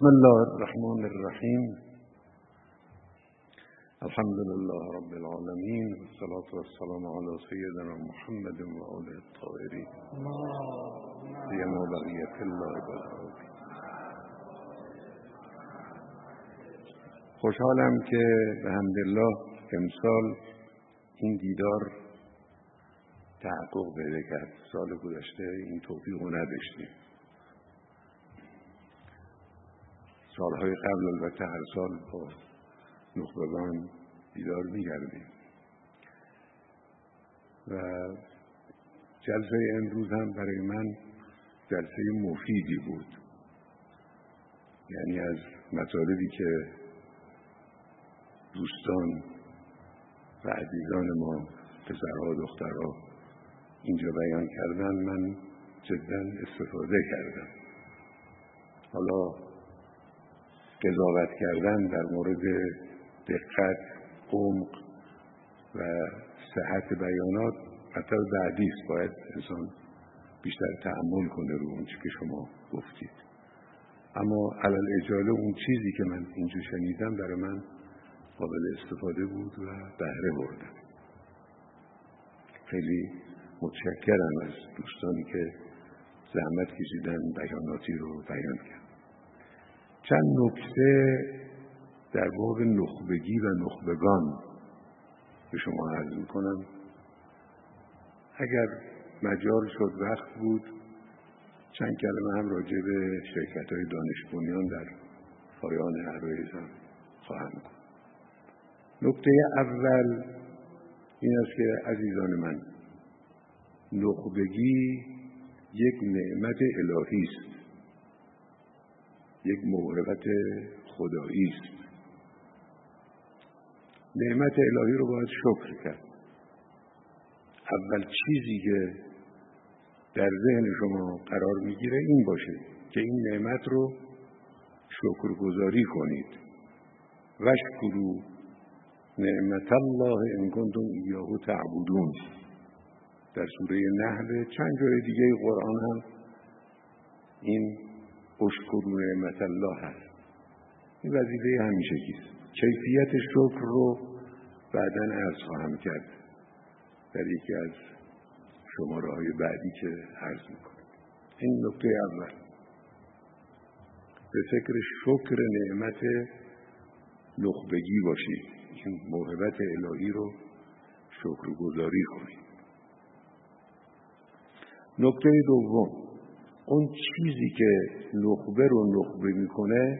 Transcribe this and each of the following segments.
بسم الله الرحمن الرحیم. الحمد لله رب العالمين والصلاة والسلام على سيدنا محمد وآله الطاهرين سيما بقية الله بالعربي خوشحالم که به حمدالله امسال این دیدار تحقق پیدا کرد. سال گذشته این توفیق رو نداشتیم. سالهای قبل البته هر سال با نخبگان دیدار میگردیم و جلسه امروز هم برای من جلسه مفیدی بود. یعنی از مطالبی که دوستان و عزیزان ما پسرها و دخترها اینجا بیان کردن من جدا استفاده کردم. حالا قضاوت کردن در مورد دقت عمق و صحت بیانات مطلب بعدی است باید انسان بیشتر تحمل کنه رو اون که شما گفتید. اما علل اجاله اون چیزی که من اینجا شنیدم برای من قابل استفاده بود و بهره بردم خیلی متشکرم از دوستانی که زحمت کشیدن بیاناتی رو بیان کرد چند نکته در باب نخبگی و نخبگان به شما عرض می‌کنم. اگر مجال شد وقت بود چند کلمه هم راجع به شرکت های دانش بنیان در پایان عرایزم خواهم گفت. نکته اول این است که عزیزان من نخبگی یک نعمت الهی است. یک موهبت خدایی است. نعمت الهی رو باید شکر کرد. اول چیزی که در ذهن شما قرار می‌گیره این باشه که این نعمت رو شکرگزاری کنید. وشکرو نعمت الله ان کنتم ایاه تعبدون. در سوره نحل چند جای دیگه قرآن هم این اشکر نعمت الله هست. این وظیفه همیشه کیست؟ کیفیت شکر رو بعدا عرض خواهم کرد. در یکی از شماره های بعدی که عرض می‌کنم. این نکته اول. به فکر شکر نعمت نخبگی باشید. این موهبت الهی رو شکرگزاری کنید. نکته دوم. اون چیزی که نخبه رو نخبه می‌کنه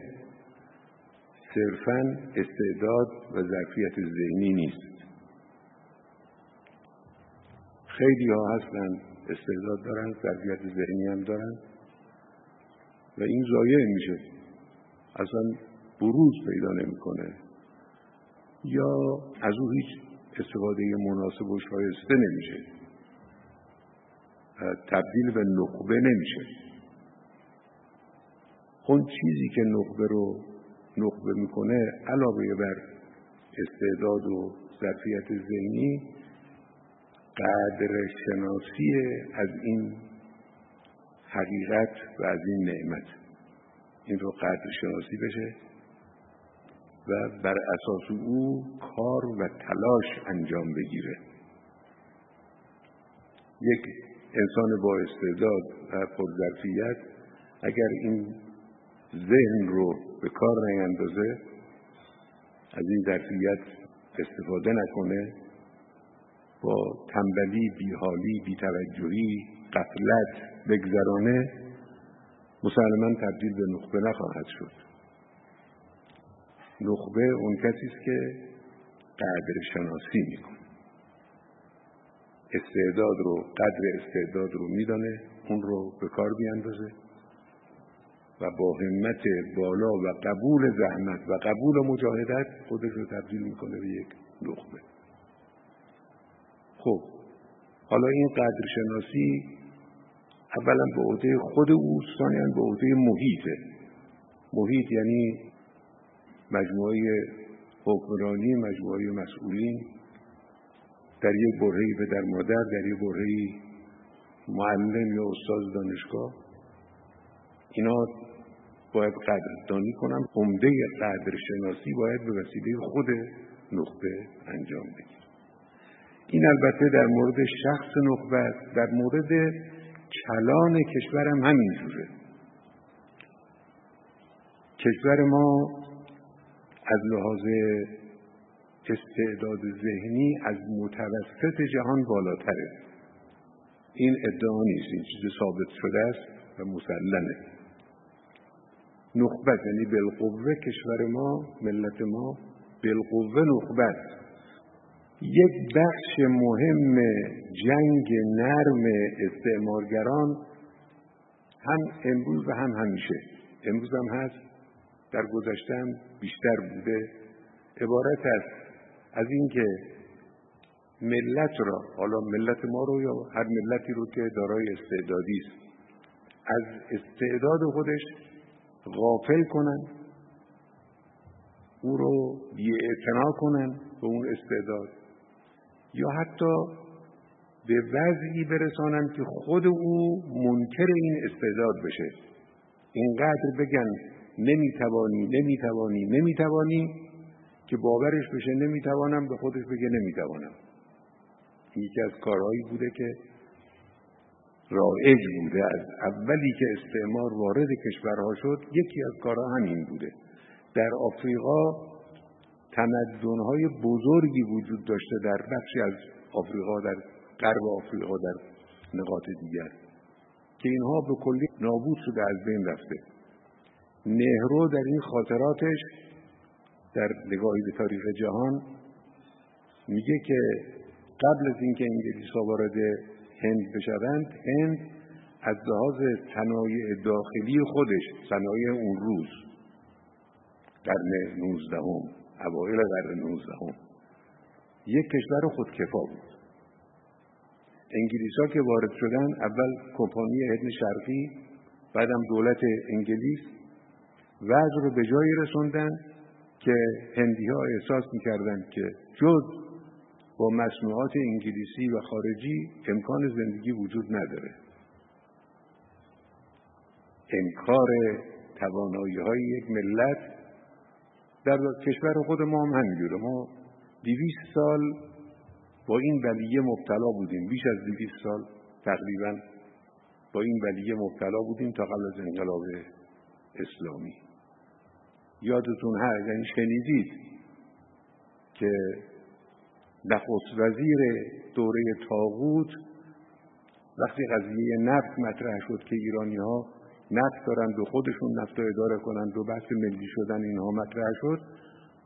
صرفا استعداد و ظرفیت ذهنی نیست. خیلی ها هستن استعداد دارن ظرفیت ذهنی هم دارن و این ضایع میشه. اصلا بروز پیدا نمی‌کنه. یا از او هیچ استفاده مناسب و شایسته نمیشه. تبدیل به نخبه نمیشه. اون چیزی که نخبه رو نخبه می‌کنه علاوه بر استعداد و ظرفیت ذهنی قدر شناسی از این حقیقت و از این نعمت. این رو قدر شناسی بشه و بر اساس او کار و تلاش انجام بگیره. یک انسان با استعداد و پرظرفیت اگر این ذهن رو به کار نیندازه از این ظرفیت استفاده نکنه با تنبلی بیحالی بیتوجهی قفلت بگذرانه مسلما تبدیل به نخبه نخواهد شد. نخبه اون کسی است که قدر شناسی می‌کنه استعداد رو قدر استعداد رو میدانه اون رو به کار بیاندازه و با همت بالا و قبول زحمت و قبول مجاهدت خودش رو تبدیل می‌کنه به یک نخبه خب حالا این قدر شناسی اولا به عهده خود اوست ثانیا به عهده محیطه محیط یعنی مجموعه حکمرانی مجموعه مسئولین. در یک برهی پدر مادر در یک برهی معلم یا استاد دانشگاه. اینا باید قدردانی کنم عمده قدرشناسی باید به وسیله خود نخبه انجام بگیر این البته در مورد شخص نخبه در مورد کلان کشورم همینجوره کشور ما از لحاظ استعداد ذهنی از متوسط جهان بالاتره. این ادعا نیست. این چیز ثابت شده است و مسلمه. نخبت یعنی بالقوه کشور ما ملت ما بالقوه نخبت. یک بخش مهم جنگ نرم استعمارگران هم امروز و هم همیشه. امروز هم هست. در گذشته بیشتر بوده. عبارت است از اینکه ملت را حالا ملت ما رو یا هر ملتی رو که دارای استعدادی است از استعداد خودش غافل کنن او رو بیاعتنا کنن به اون استعداد یا حتی به وضعی برسانن که خود او منکر این استعداد بشه. اینقدر بگن نمی‌توانی نمی‌توانی نمی‌توانی که باورش بشه نمی‌توانم به خودش بگه نمی‌توانم. یکی از کارهایی بوده که رایج بوده. از اولی که استعمار وارد کشورها شد یکی از کارها همین بوده. در آفریقا تمدنهای بزرگی وجود داشته در بخشی از آفریقا در غرب آفریقا در نقاط دیگر که اینها به کلی نابود شده از بین رفته. نهرو در این خاطراتش در نگاهی به تاریخ جهان میگه که قبل از اینکه انگلیس ها وارد هند بشوند هند از لحاظ صنایع داخلی خودش صنایع اون روز قرن نوزدهم اوایل قرن نوزدهم یک کشور خودکفا بود. انگلیس ها که وارد شدن اول کمپانی هند شرقی بعدم دولت انگلیس وضع رو به جایی رسوندن که هندی ها احساس می‌کردند که جز با مصنوعات انگلیسی و خارجی امکان زندگی وجود نداره. انکار توانایی های یک ملت در کشور خود ما هم همینجوره. ما دویست سال با این بلیه مبتلا بودیم. بیش از دویست سال تقریبا با این بلیه مبتلا بودیم تا قبل از انقلاب اسلامی. یادتون هست یعنی شنیدید که نخست وزیر دوره تاغوت وقتی قضیه نفت مطرح شد که ایرانی ها نفت دارند و خودشون نفت رو اداره کنند و بحث ملی شدن اینها مطرح شد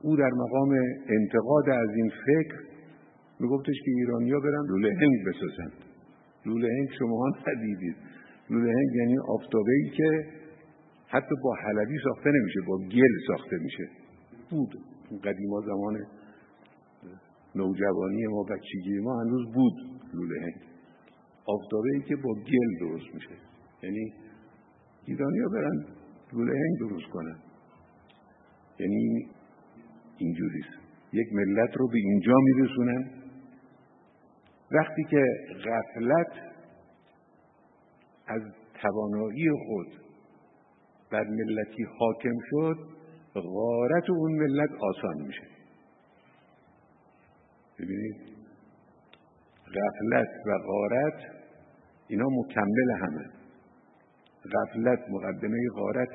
او در مقام انتقاد از این فکر میگفتش که ایرانی ها برن لوله هنگ بسازند لوله هنگ شما ندیدید. لوله هنگ یعنی آفتابه ای که حتی با حلبی ساخته نمیشه با گل ساخته میشه. بود. قدیما زمان نوجوانی ما بچگی ما هنوز بود لوله. هنگ آفتابه ای که با گل درست میشه. یعنی ایرانی ها برن لوله هنگ درست کنن. یعنی اینجوریست یک ملت رو به اینجا میرسونن. وقتی که غفلت از توانایی خود بر ملتی حاکم شد غارت اون ملت آسان میشه. ببینید غفلت و غارت اینا مکمل همه. غفلت مقدمه غارت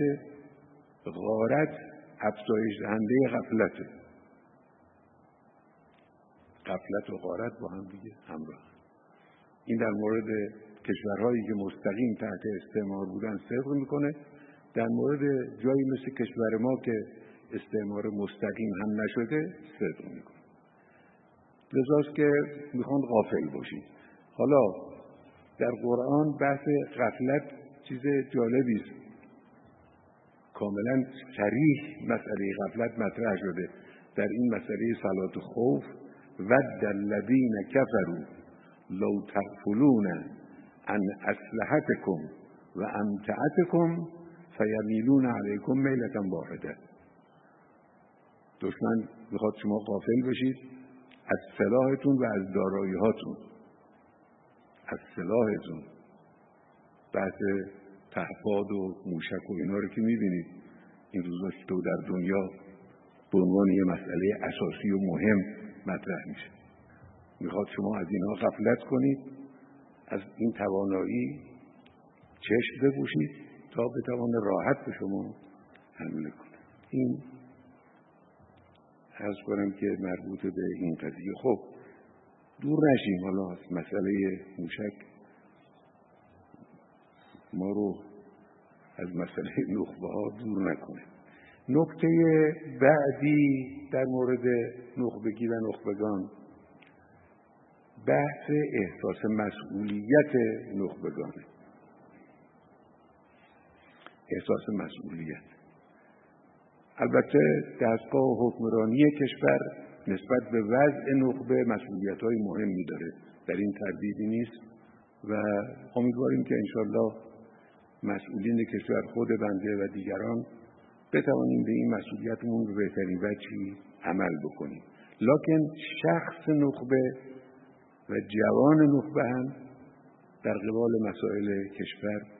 غارت افزایش دهنده غفلته. غفلت و غارت با هم دیگه همراه. این در مورد کشورهایی که مستقیم تحت استعمار بودن صدق می‌کنه. در مورد جایی مثل کشور ما که استعمار مستقیم هم نشده صدق می‌کنه لذاست که می‌خوان غافل باشید حالا در قرآن بحث غفلت چیز جالبی است. کاملا سریح مسئله غفلت مطرح شده. در این مسئله صلات خوف ود الذین کفروا لو تغفلون عن اسلحتکم و امتعتکم فیمیلون علیکم میلتا واحده. دشمن می‌خواد شما غافل بشید از سلاحتون و از دارایی هاتون از سلاحتون. بحث پهپاد و موشک و اینا رو که می‌بینید این روزا تو در دنیا به عنوان یه مسئله اساسی و مهم مطرح میشه. می‌خواد شما از اینها غفلت کنید از این توانایی چشم بپوشید. تا بتوان راحت به شما حمله کنه. این ارز کنم که مربوط به این قضیه. خب دور نشیم. حالا مسئله موشک ما رو از مسئله نخبه ها دور نکنه. نکته بعدی در مورد نخبگی و نخبگان بحث احساس مسئولیت نخبگانه. احساس مسئولیت. البته دستگاه حکمرانی کشور نسبت به وضع نخبه مسئولیت های مهمی داره. در این تردیدی نیست و امیدواریم که انشالله مسئولین کشور خود بنده و دیگران بتوانیم به این مسئولیتمون به بهترین وجهی عمل بکنیم. لکن شخص نخبه و جوان نخبه هم در قبال مسائل کشور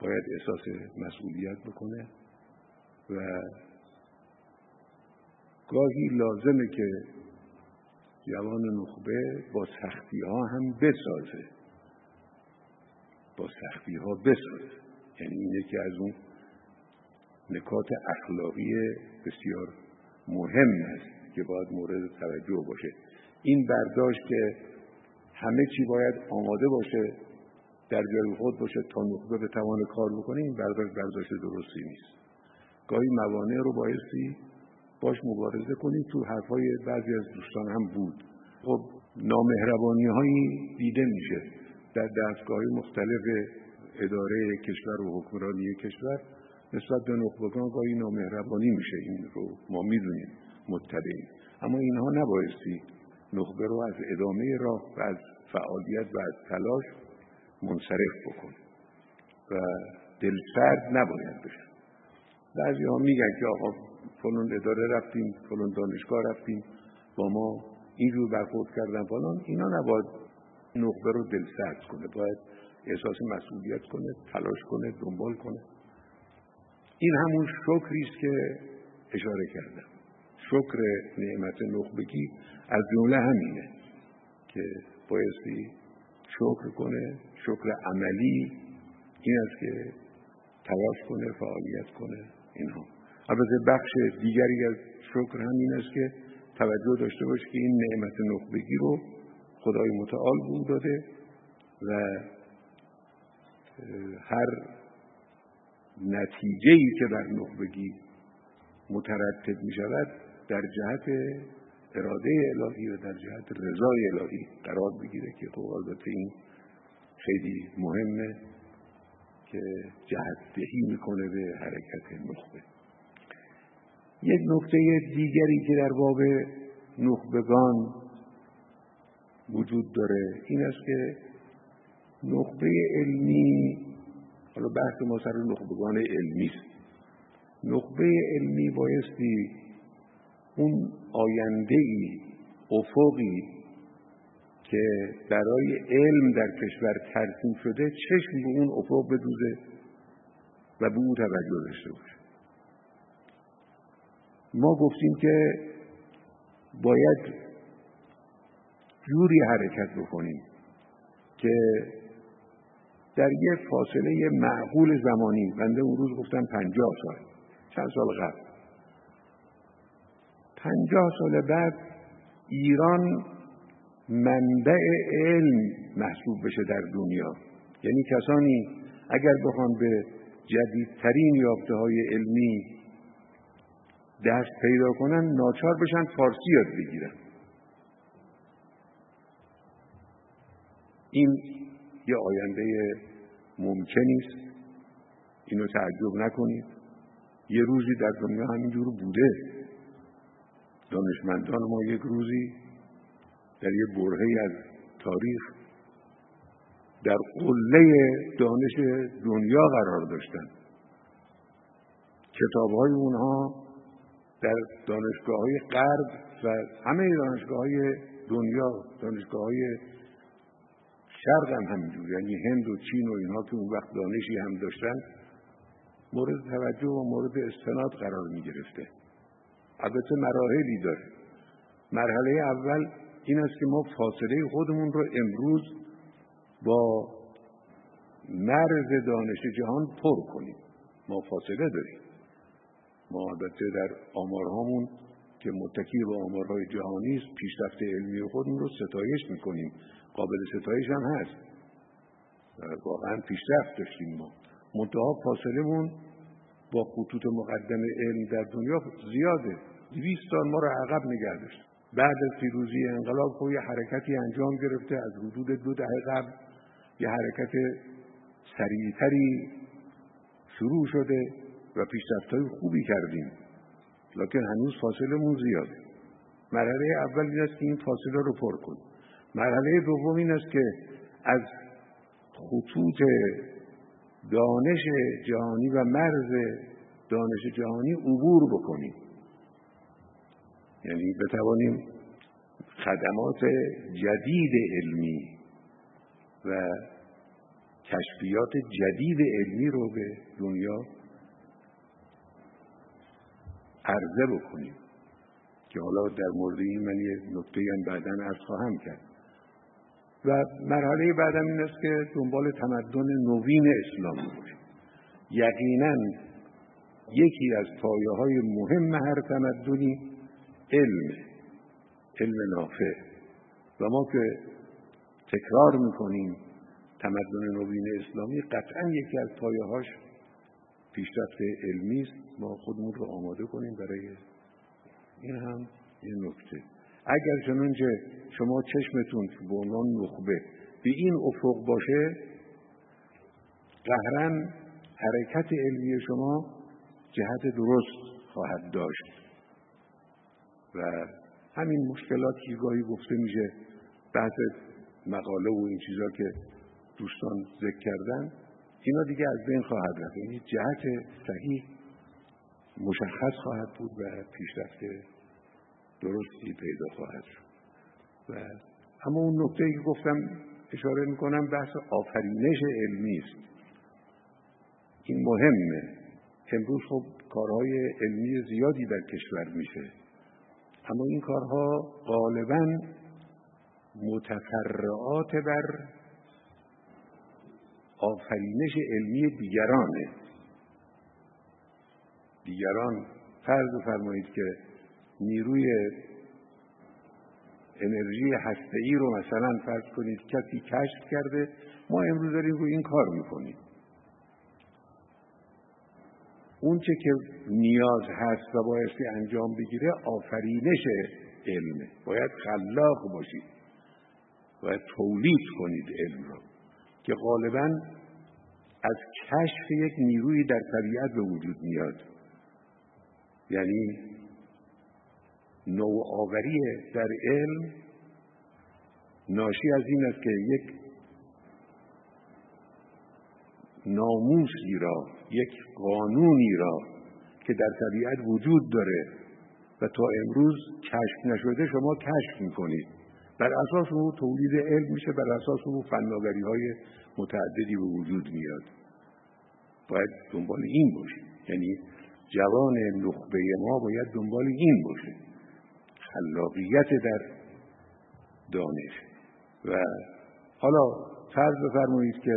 باید احساس مسئولیت بکنه و گاهی لازمه که جوان نخبه با سختی ها هم بسازه. با سختی ها بسازه. یعنی اینه که از اون نکات اخلاقی بسیار مهم است که باید مورد توجه باشه. این برداشت که همه چی باید آماده باشه در جای خود باشه تا نخبه به توان کار بکنه این برداشت برداشت درستی نیست. گاهی موانع رو بایستی باش مبارزه کنیم. تو حرفای بعضی از دوستان هم بود. خب نامهربانی هایی دیده میشه. در دستگاه مختلف اداره کشور و حکمرانی کشور نسبت به نخبگان گاهی نامهربانی میشه. این رو ما می‌دونیم مطلعیم اما اینها نبایستی نخبه رو از ادامه راه و از فعالیت و از تلاش منصرف بکن و دلسرد نباید بشه. بعضی ها میگن که آقا فلان اداره رفتیم فلان دانشگاه رفتیم با ما اینجور برخورد کردن فلان اینا نباید نخبه رو دلسرد کنه باید احساس مسئولیت کنه تلاش کنه دنبال کنه. این همون شکری است که اشاره کردم. شکر نعمت نخبگی از جمله همینه که بایستی شکر کنه شکر عملی این است که تلاش کنه فعالیت کنه اینها. البته بخش دیگری از شکر هم این است که توجه داشته باشه که این نعمت نخبگی رو خدای متعال بود داده و هر نتیجه ای که بر نخبگی مترتب می شود در جهت اراده الهی و در جهت رضای الهی قرار بگیره که خب البته این خیلی مهمه که جهت دهی می‌کنه به حرکت نخبه. یک نکته دیگری که در باب نخبگان وجود داره این است که نخبه علمی حالا بحث ما سر نخبگان علمی است. نخبه علمی بایستی اون آینده ای افقی که برای علم در کشور ترسیم شده چشم به اون افق بدوزه و به اون توجه داشته باشه. ما گفتیم که باید جوری حرکت بکنیم که در یک فاصله معقول زمانی بنده اون روز گفتم پنجاه سال چند سال قبل. پنجاه سال بعد ایران منبع علم محسوب بشه در دنیا. یعنی کسانی اگر بخوان به جدیدترین یافته های علمی دست پیدا کنن ناچار بشن فارسی یاد بگیرن. این یه آینده ممکنی است اینو تعجب نکنید. یه روزی در دنیا همینجور بوده. دانشمندان ما یک روزی در یک برهه از تاریخ در قله دانش دنیا قرار داشتن. کتاب های اونها در دانشگاه های غرب و همه دانشگاه های دنیا دانشگاه های شرق هم همینجور یعنی هند و چین و اینها که اون وقت دانشی هم داشتن مورد توجه و مورد استناد قرار می گرفته البته مراحلی داره. مرحله اول این است که ما فاصله خودمون رو امروز با مرز دانش جهان پر کنیم. ما فاصله داریم. ما البته در آمارهامون که متکی به آمارهای جهانی است پیشرفت علمی خودمون رو ستایش می‌کنیم. قابل ستایش هم هست. واقعا پیشرفت داشتیم ما. منتها فاصلهمون با خطوط مقدم علم در دنیا زیاده. دویست سال ما رو عقب نگه داشت. بعد از پیروزی انقلاب خب یه حرکتی انجام گرفته. از حدود دو دهه قبل یه حرکت سریعتری شروع شده و پیشرفت های خوبی کردیم. لکن هنوز فاصله زیاده مرحله اول این است که این فاصله رو پر کن. مرحله دوم این است که از خطوط دانش جهانی و مرز دانش جهانی عبور بکنیم. یعنی بتوانیم خدمات جدید علمی و کشفیات جدید علمی رو به دنیا عرضه بکنیم که حالا در مورد این من یه نکته هم بعدا ارز خواهم کرد. و مرحله بعدم این است که دنبال تمدن نوین اسلام باشیم. یقینا یکی از پایه های مهم هر تمدنی علم علم نافع. و ما که تکرار می‌کنیم تمدن نوین اسلامی قطعا یکی از پایه هاش پیشرفت علمی است. ما خودمون رو آماده کنیم برای این هم یه نکته. اگر چنانچه شما چشمتون به عنوان نخبه به این افق باشه قهرن حرکت علمی شما جهت درست خواهد داشت. و همین مشکلات که گاهی گفته میشه بحث مقاله و این چیزا که دوستان ذکر کردن اینا دیگه از بین خواهد رفت. یعنی جهت صحیح مشخص خواهد بود و پیشرفت درستی پیدا خواهد شد. و اما اون نکته که گفتم اشاره می‌کنم بحث آفرینش علمی است. این مهمه. امروز خب کارهای علمی زیادی در کشور میشه. اما این کارها غالبا متفرعات بر آفرینش علمی دیگرانه. دیگران فرض فرمایید که نیروی انرژی ای رو مثلا فرض کنید کسی کشف کرده ما امروز داریم رو این کار می‌کنیم. اون چه که نیاز هست و بایستی انجام بگیره آفرینش علمه. باید خلاق باشید. باید تولید کنید علم رو. که غالبا از کشف یک نیروی در طبیعت به وجود میاد. یعنی نوآوری در علم ناشی از این است که یک ناموسی را یک قانونی را که در طبیعت وجود داره و تا امروز کشف نشده شما کشف می‌کنید. بر اساس او تولید علم میشه بر اساس او فناوری های متعددی به وجود میاد. باید دنبال این باشه یعنی جوان نخبه ما باید دنبال این باشه. خلاقیت در دانش. و حالا فرض بفرمایید که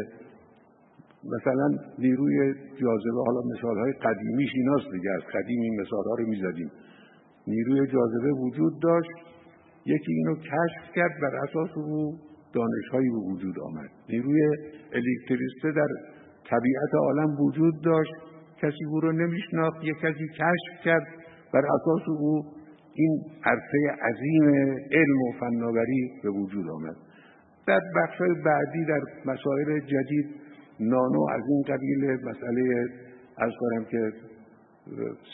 مثلا نیروی جاذبه حالا مثال های قدیمیش ایناست دیگه از قدیم این مثال ها رو می‌زدیم. نیروی جاذبه وجود داشت یکی اینو کشف کرد بر اساس او دانشهایی به وجود آمد. نیروی الکتریسته در طبیعت عالم وجود داشت کسی او رو نمیشناخت یک کسی کشف کرد بر اساس او این عرصه عظیم علم و فناوری به وجود آمد. در بخش بعدی در مسائل جدید نانو از این قبیل مسئله از کنم که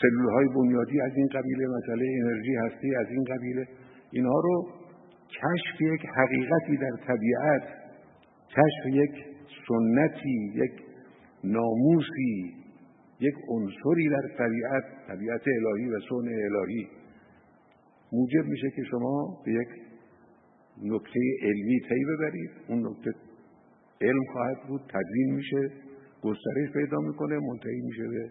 سلول های بنیادی از این قبیله مسئله انرژی هستی از این قبیله اینها رو کشف یک حقیقتی در طبیعت کشف یک سنتی یک ناموسی یک عنصری در طبیعت طبیعت الهی و سن الهی. موجب میشه که شما به یک نکته علمی پی ببرید. اون نکته علم خواهد بود تدوین میشه گسترش پیدا می‌کنه منتهی میشه به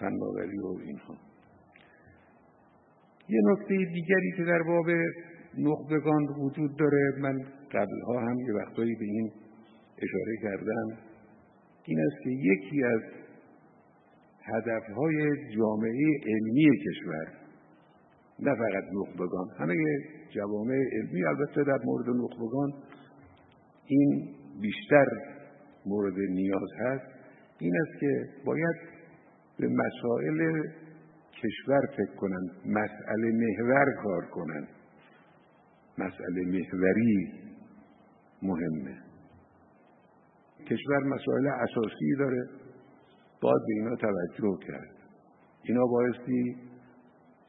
فناوری و اینها. یه نکته دیگری که در باب نخبگان وجود داره من قبلها هم یه وقتایی به این اشاره کردم این است که یکی از هدفهای جامعه علمی کشور نه فقط نخبگان همه جوامع علمی البته در مورد نخبگان این بیشتر مورد نیاز هست این است که باید به مسائل کشور فکر کنند مسئله محور کار کنند. مسئله محوری مهمه. کشور مسائل اساسی داره باید به اینا توجه کرد. اینا بایستی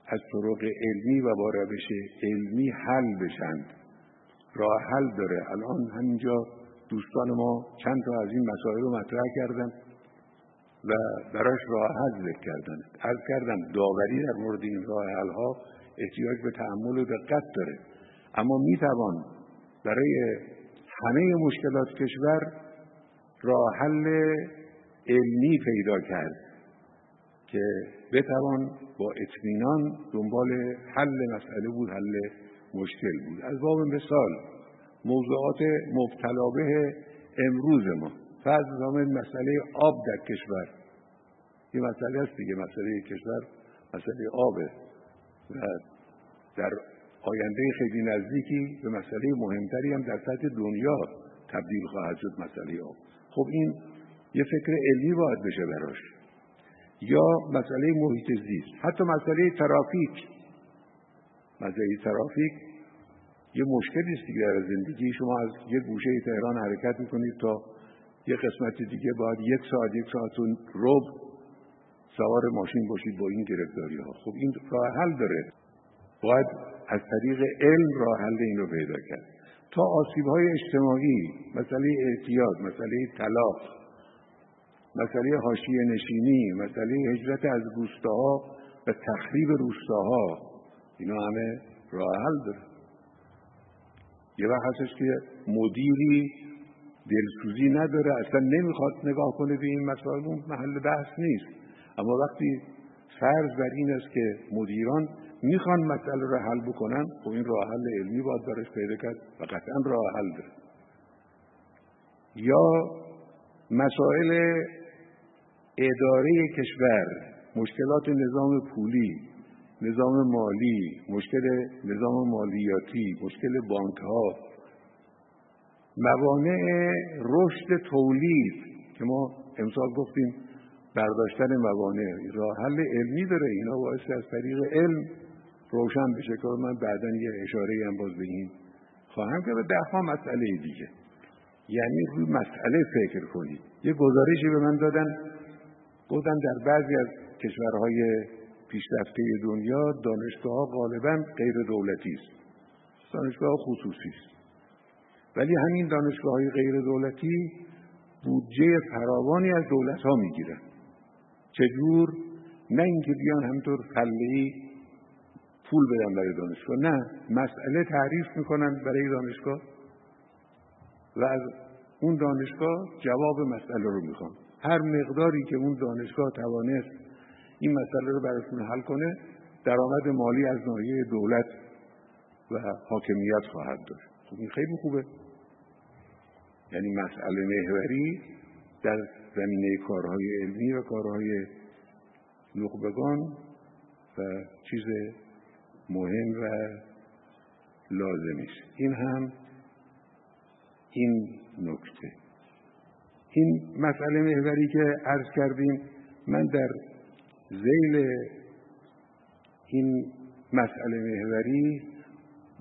از طرق علمی و با روش علمی حل بشند راه حل داره. الان همینجا دوستان ما چند تا از این مسائل رو مطرح کردن و براش راه حل ذکر کردن. از کردم داوری در مورد این راه حل ها احتیاج به تحمل و دقت داره. اما می‌توان برای همه مشکلات کشور راه حل علمی پیدا کرد که بتوان با اطمینان دنبال حل مسئله بود حل مشکل بود. از باب مثال موضوعات مبتلا به امروز ما. فرض مسئله آب در کشور. یه مسئله است دیگه مسئله کشور مسئله آبه و در آینده خیلی نزدیکی به مسئله مهمتری هم در سطح دنیا تبدیل خواهد شد مسئله آب. خب این یه فکر علمی باید بشه براش. یا مسئله محیط زیست. حتی مسئله ترافیک. مسئله ترافیک یه مشکلی است دیگه در زندگی. شما از یه گوشه تهران حرکت می‌کنید تا یه قسمت دیگه باید یک ساعت یک ساعت و رب سوار ماشین باشید با این گرفتاری ها خب این راه حل داره. باید از طریق علم راه حل این رو پیدا کرد. تا آسیب های اجتماعی مسئله اعتیاد مسئله طلاق مسئله حاشیه نشینی مسئله هجرت از روستاها و تخریب روستاها اینا همه راه حل داره. یه وقت هستش که مدیری دلسوزی نداره اصلا نمی‌خواد نگاه کنه به این مسائل اون محل بحث نیست. اما وقتی فرض بر این است که مدیران می‌خوان مسئله رو حل بکنن خب این راه حل علمی باید برش پیدا کرد و قطعا راه حل داره یا مسائل اداره کشور مشکلات نظام پولی. نظام مالی مشکل نظام مالیاتی مشکل بانک ها موانع رشد تولید که ما امسال گفتیم برداشتن موانع راه حل علمی داره. اینا باعث از طریق علم روشن بشه که من بعدا یه اشاره هم باز به این خواهم که به ده ها مسئله دیگه. یعنی روی مسئله فکر کنید. یه گزارشی به من دادن. گفتن در بعضی از کشورهای پیشرفته دنیا دانشگاه غالبا غیر دولتی است. دانشگاه خصوصی است. ولی همین دانشگاه های غیر دولتی بودجه فراوانی از دولت ها می‌گیرن چجور نه اینکه بیان همطور فله پول بدن برای دانشگاه. نه مسئله تعریف می‌کنن برای دانشگاه. و از اون دانشگاه جواب مسئله رو می‌خوان. هر مقداری که اون دانشگاه توانست این مسئله رو براتون حل کنه درآمد مالی از ناحیه دولت و حاکمیت خواهد داشت. خب این خیلی خوبه. یعنی مسئله محوری در زمینه کارهای علمی و کارهای نخبگان و چیز مهم و لازمی است. این هم این نکته. این مسئله محوری که عرض کردیم من در زیل این مسئله محوری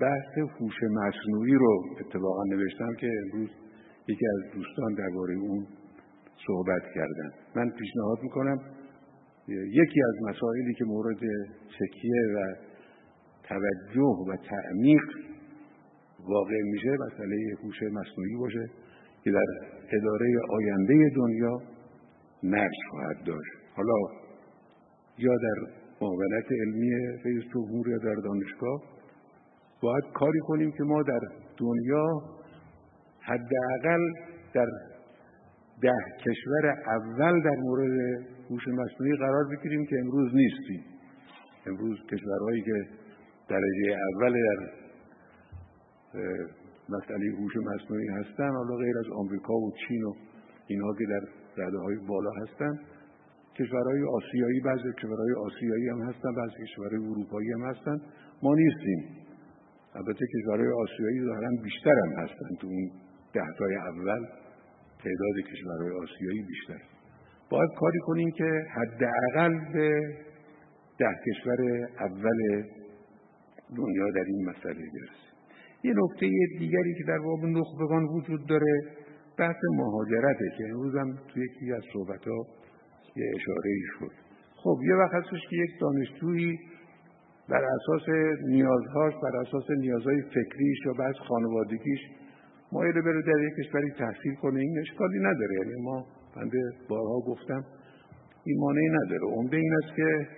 بحث هوش مصنوعی رو اتفاقا نوشتم که امروز یکی از دوستان درباره اون صحبت کردن. من پیشنهاد می‌کنم یکی از مسائلی که مورد تکیه و توجه و تعمیق واقع میشه مسئله هوش مصنوعی باشه که در اداره آینده دنیا نقش خواهد داشت. حالا یا در معاونت علمی رئیس جمهور یا در دانشگاه باید کاری کنیم که ما در دنیا حداقل در ده کشور اول در مورد هوش مصنوعی قرار بگیریم که امروز نیستیم. امروز کشورهایی که درجه اول در مسئله هوش مصنوعی هستن حالا غیر از آمریکا و چین و اینها که در رده های بالا هستن کشورهای آسیایی بعضی کشورهای آسیایی هم هستن بعضی کشورهای اروپایی هم هستن. ما نیستیم. البته کشورهای آسیایی دارن بیشتر هم هستن. تو اون دهتای اول تعداد کشورهای آسیایی بیشتر. باید کاری کنیم که حداقل به ده کشور اول دنیا در این مسئله برسیم. یه نکته دیگری که در باب نخبگان وجود داره بحث مهاجرته که امروز هم توی یکی از صحبت ها یه اشاره ای شد. خب یه وقت هستش که یک دانشجویی بر اساس نیازهاش بر اساس نیازهای فکریش یا بعض خانوادگیش مایل بره در یک کشوری تحصیل کنه. این اشکالی نداره. یعنی ما بنده بارها گفتم این مانعی نداره. عمده این است که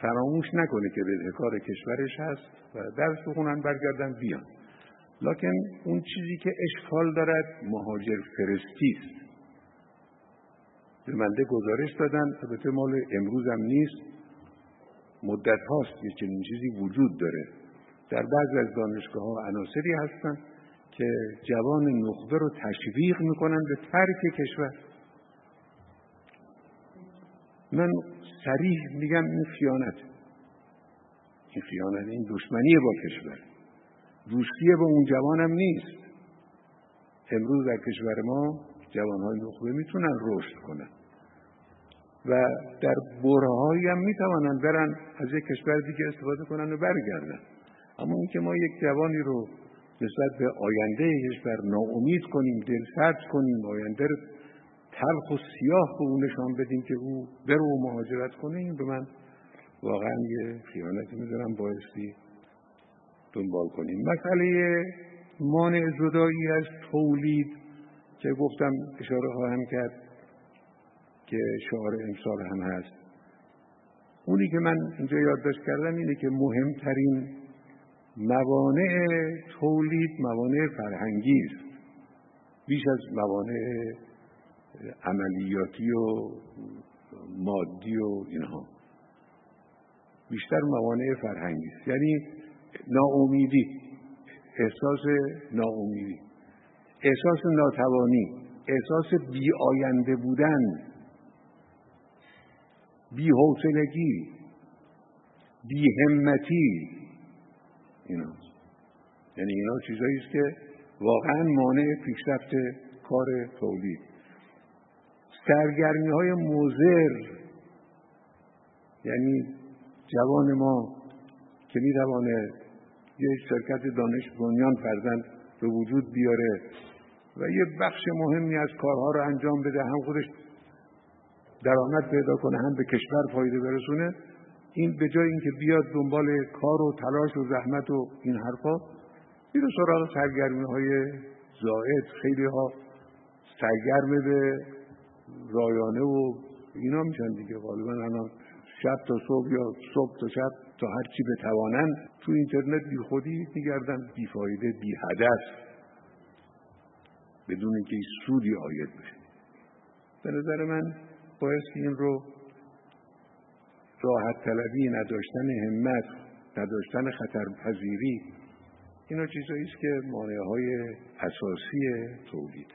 فراموش نکنه که بدهکار کشورش هست و درس بخونن برگردن بیان. لکن اون چیزی که اشکال دارد مهاجر فرستی است. به منده گزارش دادن. البته مال امروز هم نیست. مدت هاست که چنین چیزی وجود داره. در بعض از دانشگاه ها عناصری هستن که جوان نخبه رو تشویق می‌کنن به ترک کشور. من سریح میگم این خیانت. این خیانت این دشمنی با کشور. دوستی با اون جوانم نیست. امروز در کشور ما جوانهای نخبه می‌تونن رشد کنن. و در برهایی هم می‌توانن برن از یک کشور دیگه استفاده کنن و برگردن. اما اینکه ما یک جوانی رو نسبت به آینده کشور ناامید کنیم دلسرد کنیم آینده رو تلخ و سیاه به اون نشان بدیم که او بره و مهاجرت کنه این به من واقعا یه خیانتی می‌ذارم بایستی دنبال کنیم. مسئله مانع زدایی از تولید که گفتم اشاره خواهم کرد. که شعار امسال هم هست. اونی که من اینجا یادداشت کردم اینه که مهمترین موانع تولید موانع فرهنگی است بیش از موانع عملیاتی و مادی و اینها بیشتر موانع فرهنگی است. یعنی ناامیدی احساس ناامیدی احساس ناتوانی احساس بی آینده بودن بی حوصلگی بی همتی. اینا. یعنی اینا چیزایی است که واقعا مانع پیشرفت کار تولید. سرگرمی های موزر یعنی جوان ما که می‌توانه یه شرکت دانش بنیان فرزند به وجود بیاره و یه بخش مهمی از کارها رو انجام بده هم خودش درآمد پیدا کنه هم به کشور فایده برسونه. این به جای اینکه بیاد دنبال کار و تلاش و زحمت و این حرفا میره سراغ سرگرمی های زائد. خیلی ها سرگرم به رایانه و اینا میشن دیگه. غالبا الان شب تا صبح یا صبح تا شب تا هر چی بتوانن تو اینترنت بی خودی میگردن. بی فایده بی هدف. بدون اینکه سودی آید بشه. به نظر من باید این رو راحت طلبی نداشتن همت نداشتن خطرپذیری اینا چیزایی است که مانع های اساسی تولید.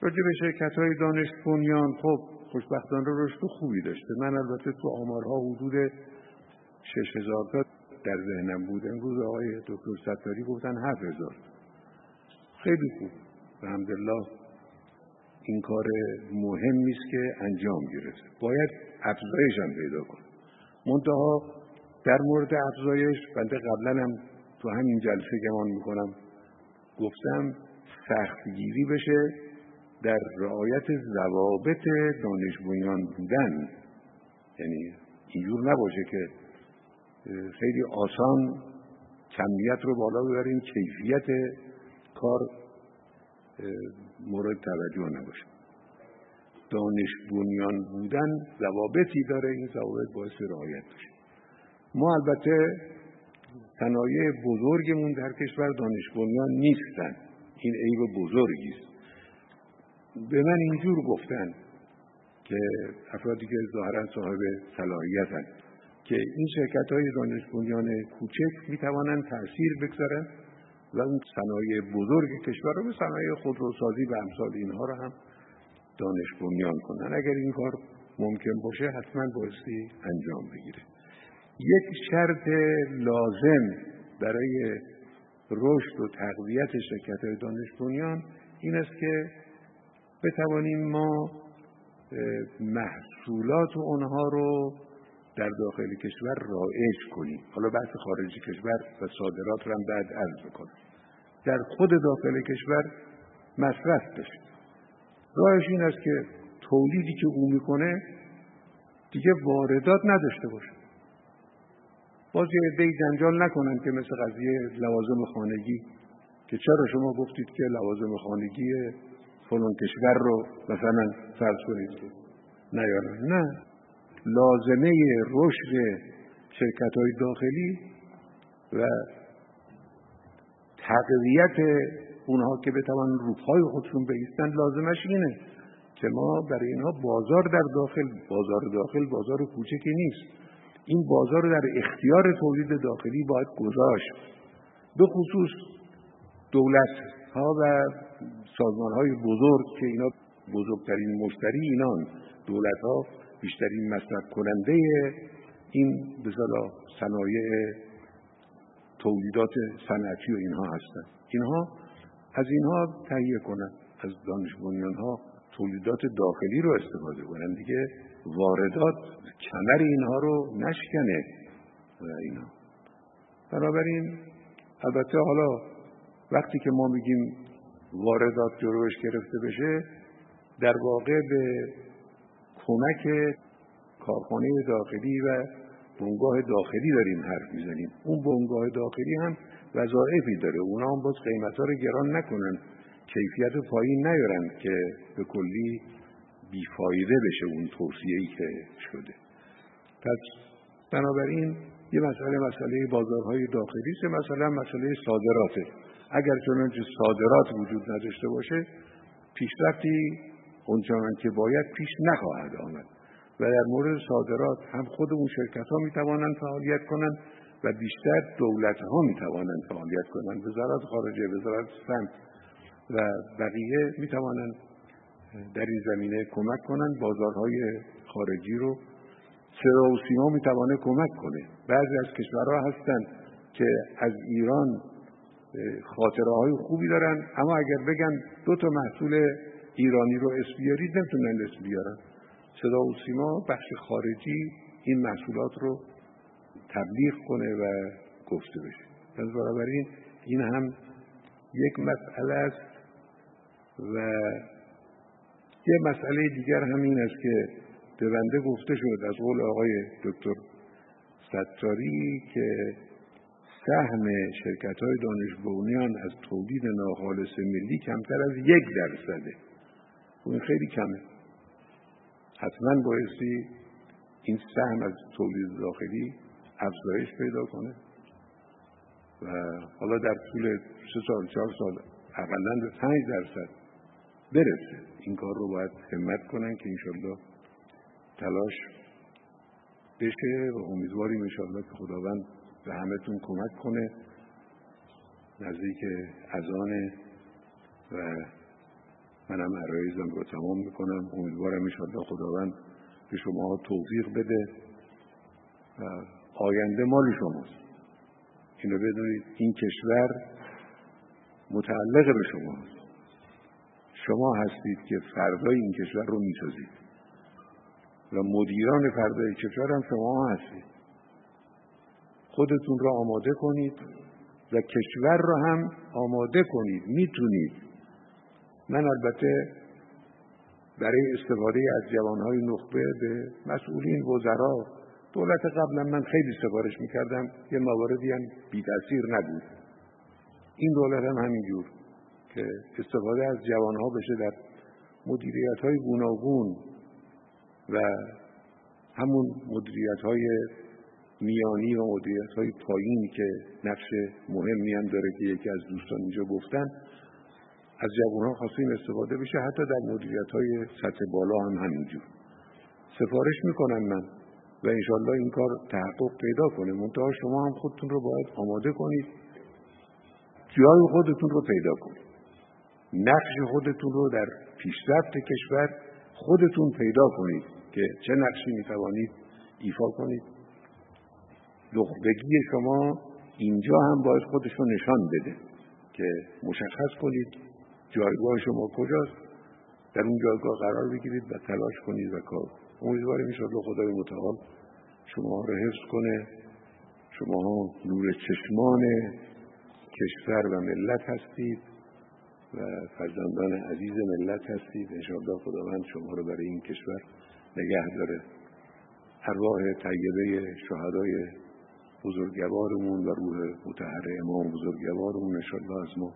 راجع به شرکت های دانش بنیان خب خوشبختانه رشد خوبی داشته. من البته تو آمارها حدود شش هزار تا در ذهنم بود. امروز آقای دکتر ستاری گفتن هفت هزار. خیلی خوب. الحمدلله. این کار مهمی است که انجام گرفت. باید افزایش هم پیدا کن منتها در مورد افزایش بنده قبلا هم تو همین جلسه گمان می‌کنم گفتم سختگیری بشه در رعایت ضوابط دانش بنیان بودن. یعنی اینجور نباشه که خیلی آسان کمیت رو بالا ببریم کیفیت کار مورد توجه نباشه. دانش بنیان بودن ضوابطی داره این ضوابط باعث رعایت بشه ما البته صنایع بزرگمون در کشور دانش بنیان نیستن. این عیب بزرگی است. به من اینجور گفتن که افرادی که ظاهرا صاحب صلاحیتن که این شرکت های دانش بنیان کوچک می توانند تاثیر بگذارن. و اون صنایع بزرگ کشور رو به صنایع خودروسازی و امثال اینها رو هم دانش بنیان کنن. اگر این کار ممکن باشه حتما بایستی انجام بگیره. یک شرط لازم برای رشد و تقویت شرکت های دانش بنیان این است که بتوانیم ما محصولات اونها رو در داخل کشور رایج کنیم. حالا بحث خارج کشور و صادرات رو هم بعد عرض بکنم در خود داخل کشور مصرف بشه. راهش این است که تولیدی که او می‌کنه دیگه واردات نداشته باشه. باز یه عدهای جنجال نکنن که مثل قضیه لوازم خانگی که چرا شما گفتید که لوازم خانگی فلان کشور رو مثلا فرض کنید نیارن. نه. لازمه رشد شرکت های داخلی و تقویت اونها که بتوان روپای خودشون بیستن لازمش اینه که ما برای اینها بازار در داخل بازار داخل بازار کوچکی نیست. این بازار در اختیار تولید داخلی باید گذاشت. به خصوص دولت ها و سازمان های بزرگ که اینا بزرگترین مشتری اینان دولت ها بیشترین مصرف کننده این به صنایع تولیدات صنعتی و اینها هستند اینها از اینها تهیه کنند از دانش ها تولیدات داخلی رو استفاده کنن. دیگه واردات کمر اینها رو نشکنه. و اینا. بنابراین البته حالا وقتی که ما میگیم واردات جلوش گرفته بشه در واقع به کمک کارخانه داخلی و بنگاه داخلی داریم حرف می‌زنیم. اون بنگاه داخلی هم وظایفی داره. اونا هم باز قیمت ها رو گران نکنن. کیفیت پایین نیارن که به کلی بیفایده بشه اون توصیه ای که شده. پس بنابراین یه مسئله مسئله بازارهای داخلی است. مثلا مسئله صادراته. اگر چنانچه صادرات وجود نداشته باشه پیشرفتی اونچنان که باید پیش نخواهد آمد و در مورد صادرات هم خود اون شرکت ها می توانند فعالیت کنند و بیشتر دولت ها می توانند فعالیت کنند وزارت خارجه وزارت سمت و بقیه می توانند در این زمینه کمک کنند. بازارهای خارجی رو صدا و سیما می توانه کمک کنه. بعضی از کشورها هستند که از ایران خاطره های خوبی دارن اما اگر بگن دو تا محصول ایرانی رو اسم بیارید نمی‌تونن اسم بیارن. صدا و سیما بخش خارجی این محصولات رو تبلیغ کنه و گفته بشه. پس بنابراین این هم یک مسئله است و یه مسئله دیگر هم این است که به بنده گفته شد از قول آقای دکتر ستاری که سهم شرکت های دانش از تولید ناخالص ملی کمتر از یک درصده. این خیلی کمه. حتما بایستی این سهم از تولید داخلی افزایش پیدا کنه. و حالا در طول سه سال چهار سال اقلا به پنج درصد برسه. این کار رو باید همت کنن که انشالله تلاش بشه و امیدواریم انشالله که خداوند به همهتون کمک کنه نزدیک ازانه و منم عرایزم رو تمام می‌کنم. امیدوارم انشالله خداوند به شما توفیق بده و آینده مال شماست. اینو بدونید این کشور متعلق به شماست. شما هستید که فردای این کشور رو می‌سازید. و مدیران فردای کشور هم شما هستید. خودتون را آماده کنید و کشور را هم آماده کنید. می‌تونید من البته برای استفاده از جوانهای نخبه به مسئولین وزرا دولت قبلا من خیلی سفارش می‌کردم. یه مواردی هم بی تاثیر نبود. این دولت هم همینجور که استفاده از جوانها بشه در مدیریت های گوناگون و همون مدیریت های میانی و مدیریت های پایین که نقش مهمی هم داره که یکی از دوستان اینجا گفتن از جوان ها خواستیم استفاده بشه. حتی در مدیریت های سطح بالا هم همینجور. سفارش می‌کنم من و انشالله این کار تحقق پیدا کنه. منتها شما هم خودتون رو باید آماده کنید. جای خودتون رو پیدا کنید. نقش خودتون رو در پیشرفت کشور خودتون پیدا کنید که چه نقشی می‌توانید ایفا کنید. نخبگی شما اینجا هم باید خودش رو نشان بده که مشخص کنید جایگاه شما کجاست؟ در اون جایگاه قرار بگیرید و تلاش کنید و کار امیدواریم انشاءالله خدای متعال شما رو حفظ کنه شما نور چشمان کشور و ملت هستید و فرزندان عزیز ملت هستید. انشاءالله خداوند شما رو برای این کشور نگه داره. ارواح طیبه شهدای بزرگوارمون و روح متحر امام بزرگوارمون انشاءالله از ما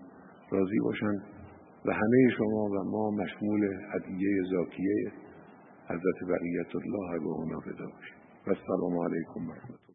راضی باشن. و همه شما و ما مشمول عدیه زاکیه حضرت بقیت الله به اونا و السلام علیکم و